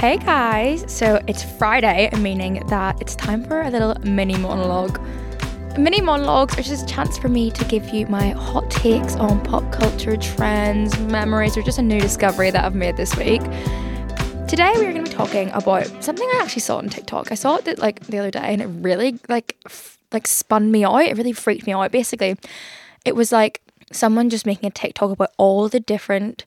Hey guys, so it's Friday, meaning that it's time for a little mini monologue. Mini monologues are just a chance for me to give you my hot takes on pop culture trends, memories, or just a new discovery that I've made this week. Today we're going to be talking about something I actually saw on TikTok. I saw it like the other day, and it really like f- like spun me out. It really freaked me out. Basically, it was like someone just making a TikTok about all the different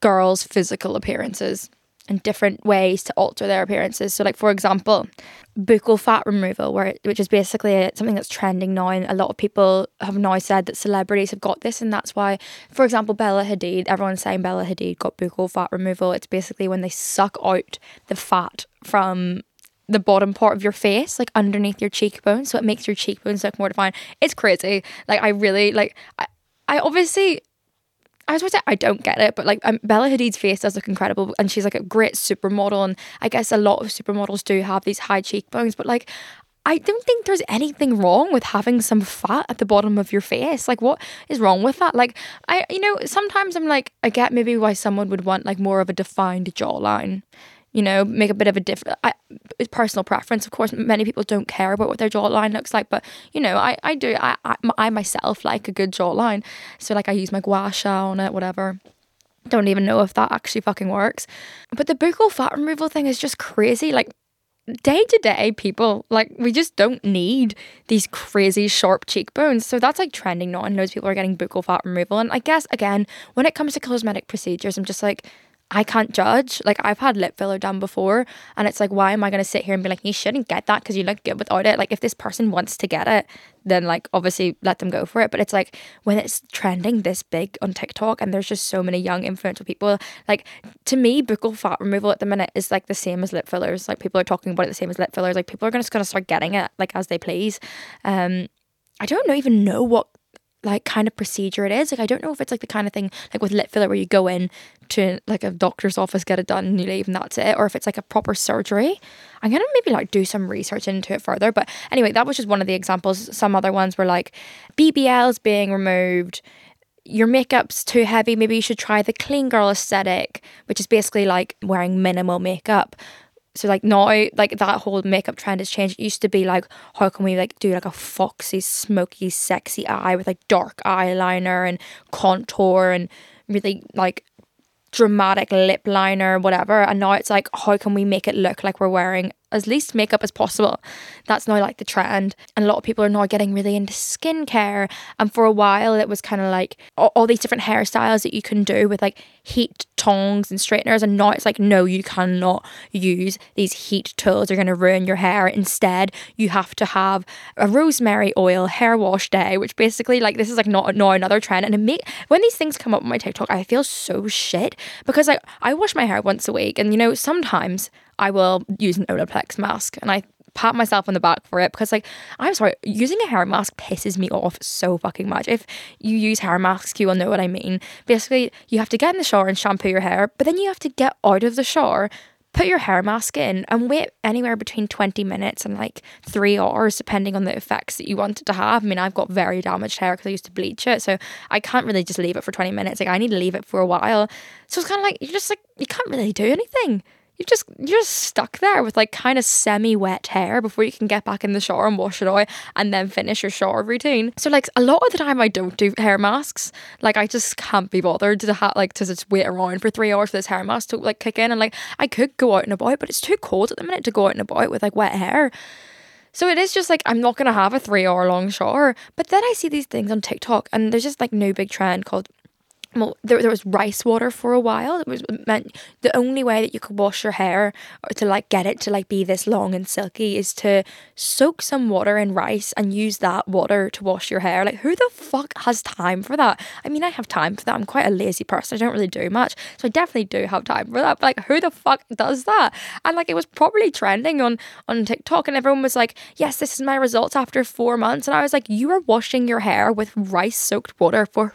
Girls' physical appearances and different ways to alter their appearances. So, like for example, buccal fat removal, where which is basically something that's trending now, and a lot of people have now said that celebrities have got this, and that's why, for example, Bella Hadid, everyone's saying Bella Hadid got buccal fat removal. It's basically when they suck out the fat from the bottom part of your face, like underneath your cheekbones, so it makes your cheekbones look more defined. It's crazy. Like I really like. I, I obviously I was going to say I don't get it, but like um, Bella Hadid's face does look incredible, and she's like a great supermodel, and I guess a lot of supermodels do have these high cheekbones, but like. I don't think there's anything wrong with having some fat at the bottom of your face. Like, what is wrong with that? Like, I, you know, sometimes I'm like, I get maybe why someone would want like more of a defined jawline you know, make a bit of a difference. It's personal preference, of course. Many people don't care about what their jawline looks like, but you know, I, I do. I, I, I myself like a good jawline, so like I use my gua sha on it, whatever. Don't even know if that actually fucking works. But the buccal fat removal thing is just crazy. Like day to day people like we just don't need these crazy sharp cheekbones so that's like trending now and of people are getting buccal fat removal and i guess again when it comes to cosmetic procedures i'm just like I can't judge. Like I've had lip filler done before, and it's like, why am I gonna sit here and be like, you shouldn't get that because you look good without it? Like if this person wants to get it, then like obviously let them go for it. But it's like when it's trending this big on TikTok, and there's just so many young influential people. Like to me, buccal fat removal at the minute is like the same as lip fillers. Like people are talking about it the same as lip fillers. Like people are just gonna start getting it like as they please. Um, I don't know, even know what like kind of procedure it is. Like I don't know if it's like the kind of thing like with lip filler where you go in to like a doctor's office, get it done and you leave and that's it, or if it's like a proper surgery. I'm gonna maybe like do some research into it further. But anyway, that was just one of the examples. Some other ones were like BBLs being removed. Your makeup's too heavy, maybe you should try the clean girl aesthetic, which is basically like wearing minimal makeup so like now like that whole makeup trend has changed. It used to be like how can we like do like a foxy, smoky, sexy eye with like dark eyeliner and contour and really like dramatic lip liner, whatever. And now it's like, how can we make it look like we're wearing as least makeup as possible? That's now like the trend. And a lot of people are now getting really into skincare. And for a while, it was kind of like all, all these different hairstyles that you can do with like heat tongs and straighteners. And now it's like, no, you cannot use these heat tools. They're going to ruin your hair. Instead, you have to have a rosemary oil hair wash day, which basically, like, this is like not now another trend. And make when these things come up on my TikTok, I feel so shit because like I wash my hair once a week, and you know sometimes I will use an Olaplex mask, and I pat myself on the back for it because like I'm sorry, using a hair mask pisses me off so fucking much. If you use hair masks, you will know what I mean. Basically, you have to get in the shower and shampoo your hair, but then you have to get out of the shower, put your hair mask in, and wait anywhere between 20 minutes and like three hours, depending on the effects that you want it to have. I mean, I've got very damaged hair because I used to bleach it, so I can't really just leave it for 20 minutes. Like, I need to leave it for a while. So it's kind of like, you're just like, you can't really do anything you just you're just stuck there with like kind of semi-wet hair before you can get back in the shower and wash it out and then finish your shower routine. So like a lot of the time I don't do hair masks. Like I just can't be bothered to have like to just wait around for three hours for this hair mask to like kick in and like I could go out and about, but it's too cold at the minute to go out and about with like wet hair. So it is just like I'm not gonna have a three hour long shower. But then I see these things on TikTok and there's just like no big trend called well, there, there was rice water for a while. It was meant the only way that you could wash your hair or to like get it to like be this long and silky is to soak some water in rice and use that water to wash your hair. Like who the fuck has time for that? I mean, I have time for that. I'm quite a lazy person. I don't really do much, so I definitely do have time for that. But like, who the fuck does that? And like, it was probably trending on on TikTok, and everyone was like, "Yes, this is my results after four months," and I was like, "You are washing your hair with rice soaked water for."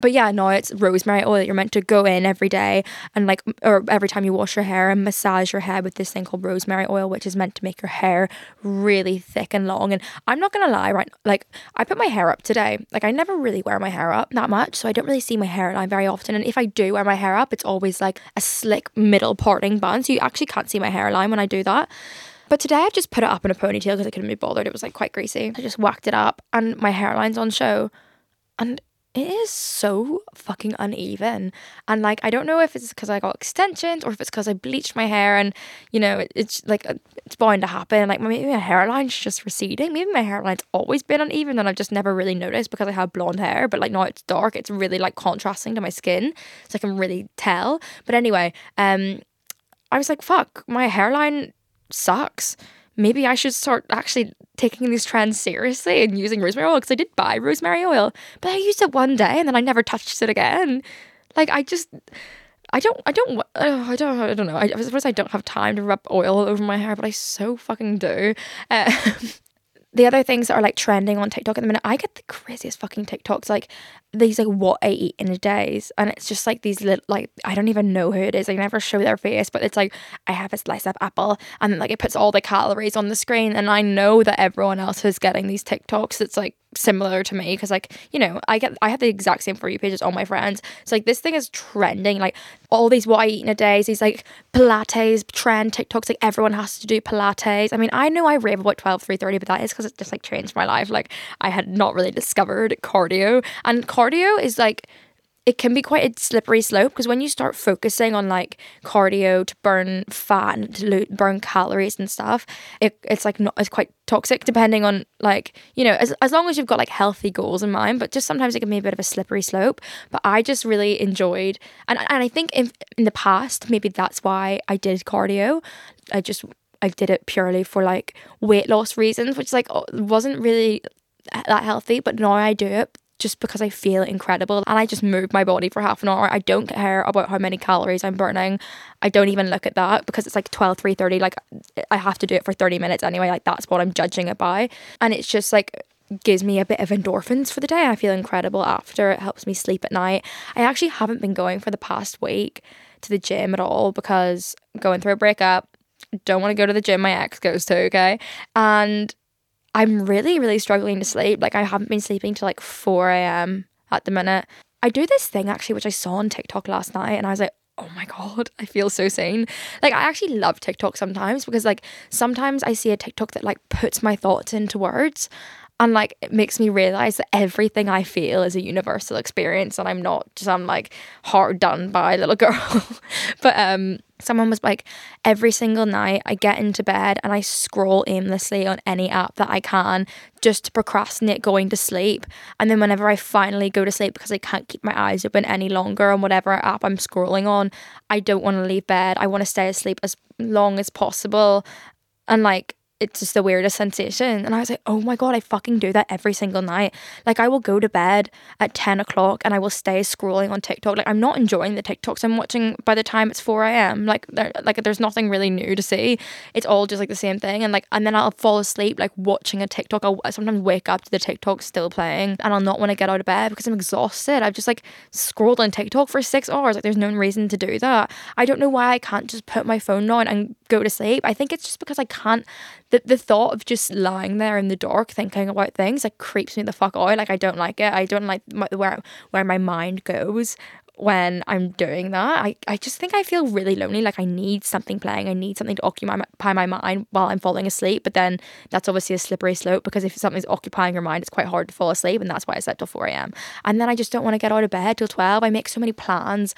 But yeah, no, it's rosemary oil. that You're meant to go in every day and like, or every time you wash your hair and massage your head with this thing called rosemary oil, which is meant to make your hair really thick and long. And I'm not gonna lie, right? Like, I put my hair up today. Like, I never really wear my hair up that much, so I don't really see my hairline very often. And if I do wear my hair up, it's always like a slick middle parting bun, so you actually can't see my hairline when I do that. But today I just put it up in a ponytail because I couldn't be bothered. It was like quite greasy. I just whacked it up and my hairline's on show. And it is so fucking uneven. And like, I don't know if it's because I got extensions or if it's because I bleached my hair and, you know, it, it's like, uh, it's bound to happen. Like, maybe my hairline's just receding. Maybe my hairline's always been uneven and I've just never really noticed because I have blonde hair. But like, now it's dark. It's really like contrasting to my skin. So I can really tell. But anyway, um, I was like, fuck, my hairline sucks maybe I should start actually taking these trends seriously and using rosemary oil because I did buy rosemary oil, but I used it one day and then I never touched it again. Like I just, I don't, I don't, I don't, I don't know. I, I suppose I don't have time to rub oil over my hair, but I so fucking do. Um, the other things that are like trending on TikTok at the minute, I get the craziest fucking TikToks, like these like what I eat in a days, and it's just like these little like I don't even know who it is. I never show their face, but it's like I have a slice of apple, and then like it puts all the calories on the screen, and I know that everyone else is getting these TikToks. It's like similar to me because like you know I get I have the exact same for you pages on my friends. So like this thing is trending like all these what I eat in a day, these like Pilates trend TikToks. Like everyone has to do Pilates. I mean I know I rave about twelve three thirty, but that is because it just like changed my life. Like I had not really discovered cardio and is like it can be quite a slippery slope because when you start focusing on like cardio to burn fat and to burn calories and stuff, it, it's like not it's quite toxic depending on like you know as, as long as you've got like healthy goals in mind. But just sometimes it can be a bit of a slippery slope. But I just really enjoyed and and I think in in the past maybe that's why I did cardio. I just I did it purely for like weight loss reasons, which like wasn't really uh, that healthy. But now I do it just because I feel incredible and I just move my body for half an hour. I don't care about how many calories I'm burning. I don't even look at that because it's like 12, 3 30. Like I have to do it for 30 minutes anyway. Like that's what I'm judging it by. And it's just like gives me a bit of endorphins for the day. I feel incredible after. It helps me sleep at night. I actually haven't been going for the past week to the gym at all because going through a breakup, don't want to go to the gym my ex goes to, okay? And I'm really, really struggling to sleep. Like I haven't been sleeping till like 4 a.m. at the minute. I do this thing actually, which I saw on TikTok last night, and I was like, oh my god, I feel so sane. Like I actually love TikTok sometimes because like sometimes I see a TikTok that like puts my thoughts into words and like it makes me realize that everything I feel is a universal experience and I'm not just I'm like hard done by little girl. but um someone was like every single night I get into bed and I scroll aimlessly on any app that I can just to procrastinate going to sleep. And then whenever I finally go to sleep because I can't keep my eyes open any longer on whatever app I'm scrolling on, I don't want to leave bed. I want to stay asleep as long as possible. And like it's just the weirdest sensation. And I was like, oh my God, I fucking do that every single night. Like, I will go to bed at 10 o'clock and I will stay scrolling on TikTok. Like, I'm not enjoying the TikToks I'm watching by the time it's 4 a.m. Like, like there's nothing really new to see. It's all just like the same thing. And like, and then I'll fall asleep, like, watching a TikTok. I'll sometimes wake up to the TikTok still playing and I'll not want to get out of bed because I'm exhausted. I've just like scrolled on TikTok for six hours. Like, there's no reason to do that. I don't know why I can't just put my phone on and go to sleep. I think it's just because I can't the, the thought of just lying there in the dark thinking about things like creeps me the fuck out. Like I don't like it. I don't like my, where where my mind goes when I'm doing that. I, I just think I feel really lonely. Like I need something playing. I need something to occupy my, mind while I'm falling asleep. But then that's obviously a slippery slope because if something's occupying your mind, it's quite hard to fall asleep. And that's why I slept till 4 a.m. And then I just don't want to get out of bed till 12. I make so many plans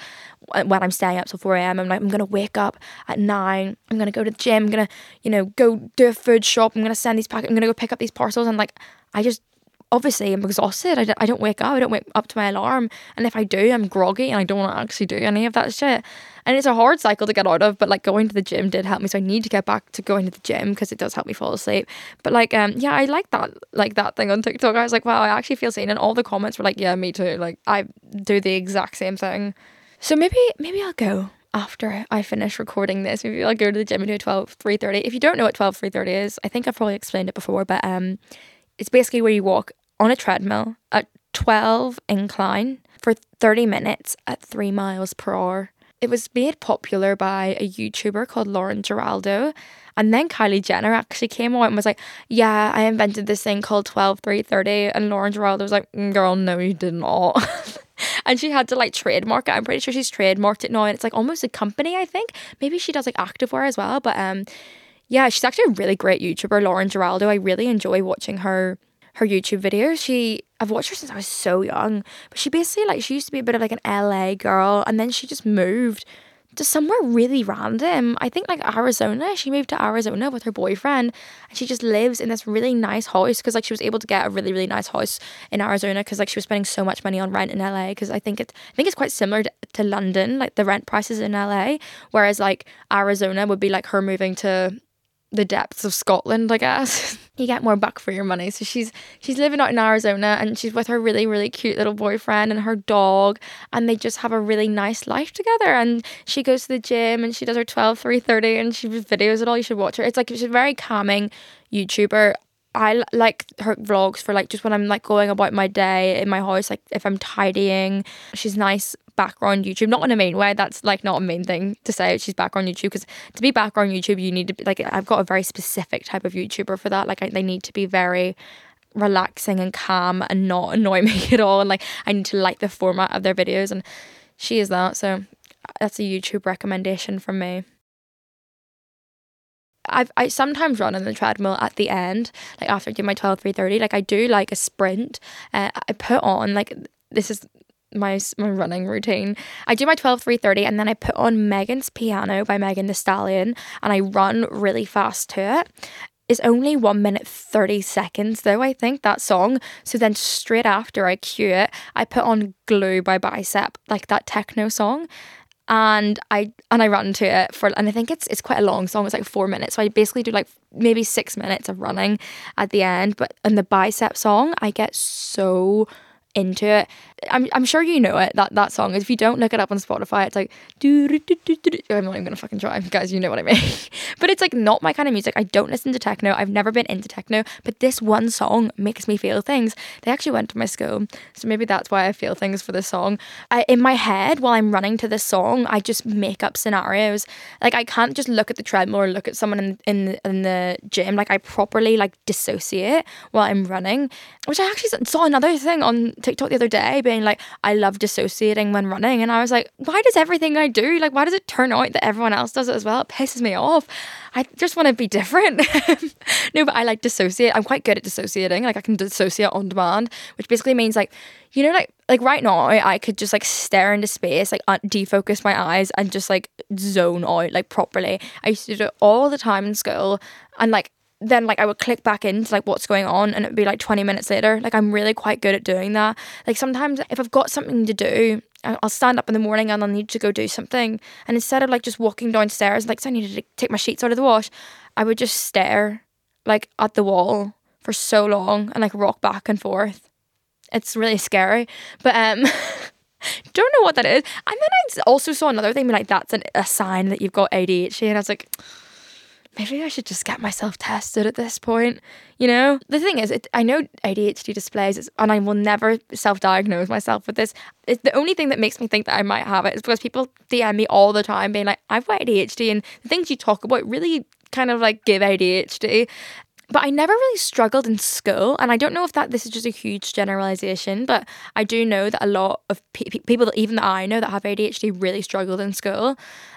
when I'm staying up till 4 a.m. I'm like, I'm going to wake up at 9. I'm going to go to the gym. I'm going to, you know, go do a food shop. I'm going to send these packets. I'm going to go pick up these parcels. And like, I just obviously I'm exhausted. I don't, I don't wake up. I don't wake up to my alarm. And if I do, I'm groggy and I don't want to actually do any of that shit. And it's a hard cycle to get out of, but like going to the gym did help me. So I need to get back to going to the gym because it does help me fall asleep. But like, um, yeah, I like that, like that thing on TikTok. I was like, wow, I actually feel seen. And all the comments were like, yeah, me too. Like I do the exact same thing. So maybe, maybe I'll go after I finish recording this. Maybe I'll go to the gym and do 12, 3.30. If you don't know what 12, 3.30 is, I think I've probably explained it before, but um, it's basically where you walk on a treadmill at 12 incline for 30 minutes at 3 miles per hour. It was made popular by a YouTuber called Lauren Giraldo. And then Kylie Jenner actually came out and was like, Yeah, I invented this thing called 12 330. And Lauren Giraldo was like, mm, Girl, no, you did not. and she had to like trademark it. I'm pretty sure she's trademarked it now. And it's like almost a company, I think. Maybe she does like activewear as well. But um, yeah, she's actually a really great YouTuber, Lauren Giraldo. I really enjoy watching her her YouTube videos. She I've watched her since I was so young, but she basically like she used to be a bit of like an LA girl and then she just moved to somewhere really random. I think like Arizona. She moved to Arizona with her boyfriend and she just lives in this really nice house because like she was able to get a really really nice house in Arizona because like she was spending so much money on rent in LA because I think it I think it's quite similar to, to London like the rent prices in LA whereas like Arizona would be like her moving to the depths of Scotland, I guess. you get more buck for your money. So she's she's living out in Arizona and she's with her really really cute little boyfriend and her dog and they just have a really nice life together and she goes to the gym and she does her 12 3:30 and she videos it all you should watch her. It's like she's a very calming YouTuber. I like her vlogs for like just when I'm like going about my day in my house, like if I'm tidying. She's nice background YouTube, not in a main way. That's like not a main thing to say. She's background YouTube because to be background YouTube, you need to be like I've got a very specific type of YouTuber for that. Like I, they need to be very relaxing and calm and not annoy me at all. And like I need to like the format of their videos, and she is that. So that's a YouTube recommendation from me. I I sometimes run on the treadmill at the end, like after I do my 12 330. Like I do like a sprint. Uh, I put on like this is my my running routine. I do my 12 330 and then I put on Megan's Piano by Megan Thee Stallion and I run really fast to it. It's only 1 minute 30 seconds though, I think that song. So then straight after I cue it, I put on Glue by Bicep, like that techno song and I and I run to it for and I think it's it's quite a long song. It's like four minutes. So I basically do like maybe six minutes of running at the end. But in the bicep song, I get so into it. I'm, I'm sure you know it that that song. If you don't look it up on Spotify, it's like. I'm not even gonna fucking try, guys. You know what I mean. but it's like not my kind of music. I don't listen to techno. I've never been into techno, but this one song makes me feel things. They actually went to my school, so maybe that's why I feel things for this song. I, in my head, while I'm running to this song, I just make up scenarios. Like I can't just look at the treadmill or look at someone in in in the gym. Like I properly like dissociate while I'm running, which I actually saw another thing on TikTok the other day being like, I love dissociating when running. And I was like, why does everything I do, like, why does it turn out that everyone else does it as well? It pisses me off. I just want to be different. no, but I like dissociate. I'm quite good at dissociating. Like, I can dissociate on demand, which basically means like, you know, like, like right now, I could just like stare into space, like uh, defocus my eyes and just like zone out like properly. I used to do it all the time in school. And like, then like I would click back into like what's going on and it'd be like 20 minutes later. Like I'm really quite good at doing that. Like sometimes if I've got something to do, I'll stand up in the morning and I'll need to go do something. And instead of like just walking downstairs, like so I needed to take my sheets out of the wash, I would just stare like at the wall for so long and like rock back and forth. It's really scary. But um don't know what that is. And then I also saw another thing, like that's an, a sign that you've got ADHD. And I was like, maybe I should just get myself tested at this point. You know, the thing is, it, I know ADHD displays, and I will never self diagnose myself with this. It's the only thing that makes me think that I might have it is because people DM me all the time being like, I've got ADHD, and the things you talk about really kind of like give ADHD. But I never really struggled in school, and I don't know if that this is just a huge generalization, but I do know that a lot of pe- people that even that I know that have ADHD really struggled in school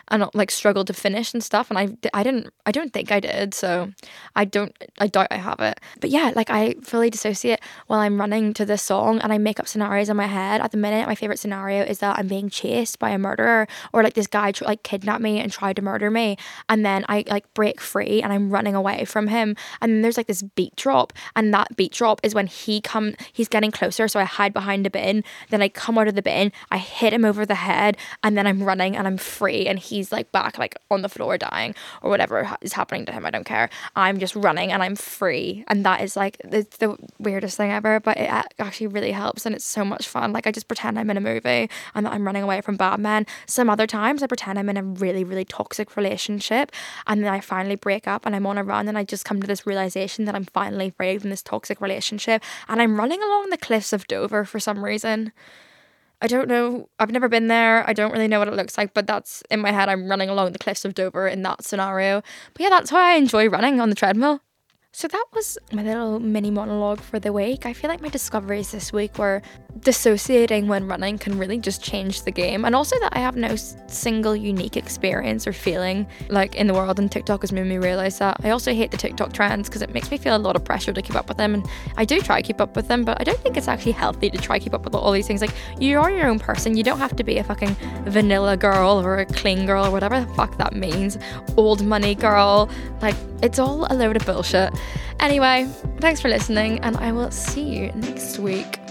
and like struggled to finish and stuff and I I didn't I don't think I did so I don't I doubt I have it. But yeah like I fully dissociate while I'm running to this song and I make up scenarios in my head. At the minute my favorite scenario is that I'm being chased by a murderer or like this guy like kidnapped me and tried to murder me and then I like break free and I'm running away from him. And then there's like this beat drop and that beat drop is when he come he's getting closer so I hide behind a bin. Then I come out of the bin I hit him over the head and then I'm running and I'm free and he he's like back like on the floor dying or whatever is happening to him. I don't care. I'm just running and I'm free. And that is like the, the weirdest thing ever, but it uh, actually really helps and it's so much fun. Like I just pretend I'm in a movie and that I'm running away from bad men. Some other times I pretend I'm in a really, really toxic relationship and then I finally break up and I'm on a run and I just come to this realization that I'm finally free from this toxic relationship and I'm running along the cliffs of Dover for some reason. I don't know. I've never been there. I don't really know what it looks like, but that's in my head. I'm running along the cliffs of Dover in that scenario. But yeah, that's how I enjoy running on the treadmill. So that was my little mini monologue for the week. I feel like my discoveries this week were dissociating when running can really just change the game, and also that I have no single unique experience or feeling like in the world, and TikTok has made me realize that. I also hate the TikTok trends because it makes me feel a lot of pressure to keep up with them, and I do try to keep up with them, but I don't think it's actually healthy to try to keep up with all these things. Like, you are your own person, you don't have to be a fucking vanilla girl or a clean girl or whatever the fuck that means, old money girl. Like, it's all a load of bullshit. Anyway, thanks for listening, and I will see you next week.